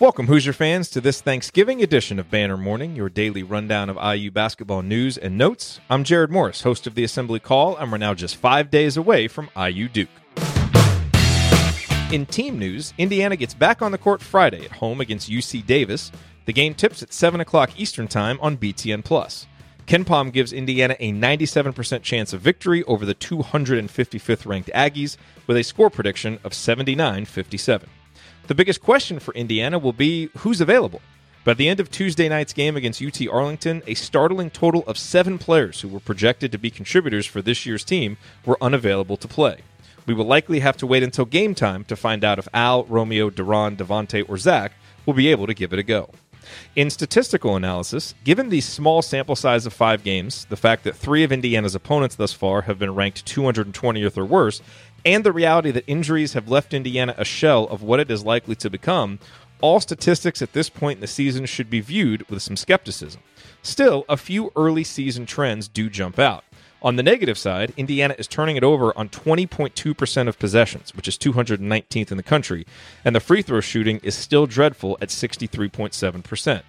Welcome, Hoosier fans, to this Thanksgiving edition of Banner Morning, your daily rundown of IU basketball news and notes. I'm Jerod Morris, host of the Assembly Call, and we're now just five days away from IU Duke. In team news, Indiana gets back on the court Friday at home against UC Davis. The game tips at 7 o'clock Eastern Time on BTN. Plus. KenPom gives Indiana a 97% chance of victory over the 255th ranked Aggies with a score prediction of 79 57. The biggest question for Indiana will be who's available. By the end of Tuesday night's game against UT Arlington, a startling total of seven players who were projected to be contributors for this year's team were unavailable to play. We will likely have to wait until game time to find out if Al, Romeo, De'Ron, Devonte, or Zach will be able to give it a go. In statistical analysis, given the small sample size of five games, the fact that three of Indiana's opponents thus far have been ranked 220th or worse, and the reality that injuries have left Indiana a shell of what it is likely to become, all statistics at this point in the season should be viewed with some skepticism. Still, a few early season trends do jump out. On the negative side, Indiana is turning it over on 20.2% of possessions, which is 219th in the country, and the free throw shooting is still dreadful at 63.7%.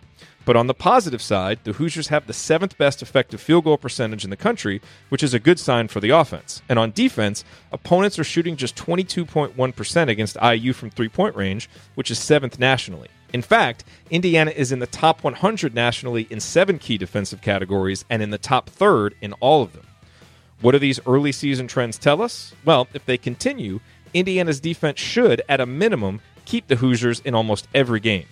But on the positive side, the Hoosiers have the seventh best effective field goal percentage in the country, which is a good sign for the offense. And on defense, opponents are shooting just 22.1% against IU from three point range, which is seventh nationally. In fact, Indiana is in the top 100 nationally in seven key defensive categories and in the top third in all of them. What do these early season trends tell us? Well, if they continue, Indiana's defense should, at a minimum, keep the Hoosiers in almost every game.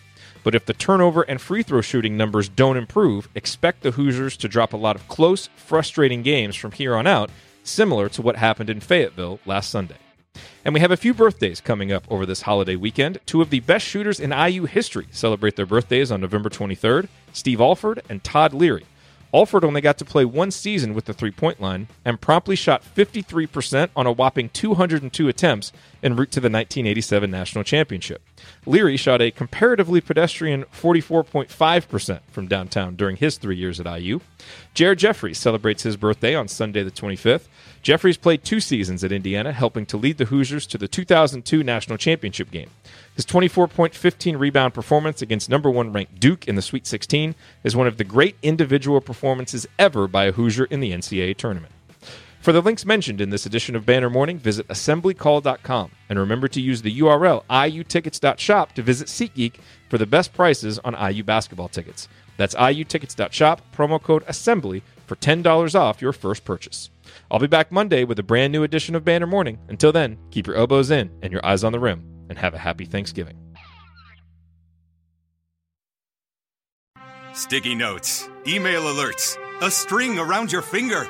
But if the turnover and free throw shooting numbers don't improve, expect the Hoosiers to drop a lot of close, frustrating games from here on out, similar to what happened in Fayetteville last Sunday. And we have a few birthdays coming up over this holiday weekend. Two of the best shooters in IU history celebrate their birthdays on November 23rd Steve Alford and Todd Leary. Alford only got to play one season with the three point line and promptly shot 53% on a whopping 202 attempts en route to the 1987 National Championship. Leary shot a comparatively pedestrian 44.5% from downtown during his three years at IU. Jared Jeffries celebrates his birthday on Sunday, the 25th. Jeffries played two seasons at Indiana, helping to lead the Hoosiers to the 2002 National Championship game. His 24.15 rebound performance against number one ranked Duke in the Sweet 16 is one of the great individual performances ever by a Hoosier in the NCAA tournament. For the links mentioned in this edition of Banner Morning, visit assemblycall.com and remember to use the URL iutickets.shop to visit SeatGeek for the best prices on IU basketball tickets. That's iutickets.shop, promo code ASSEMBLY for $10 off your first purchase. I'll be back Monday with a brand new edition of Banner Morning. Until then, keep your elbows in and your eyes on the rim and have a happy Thanksgiving. Sticky notes, email alerts, a string around your finger.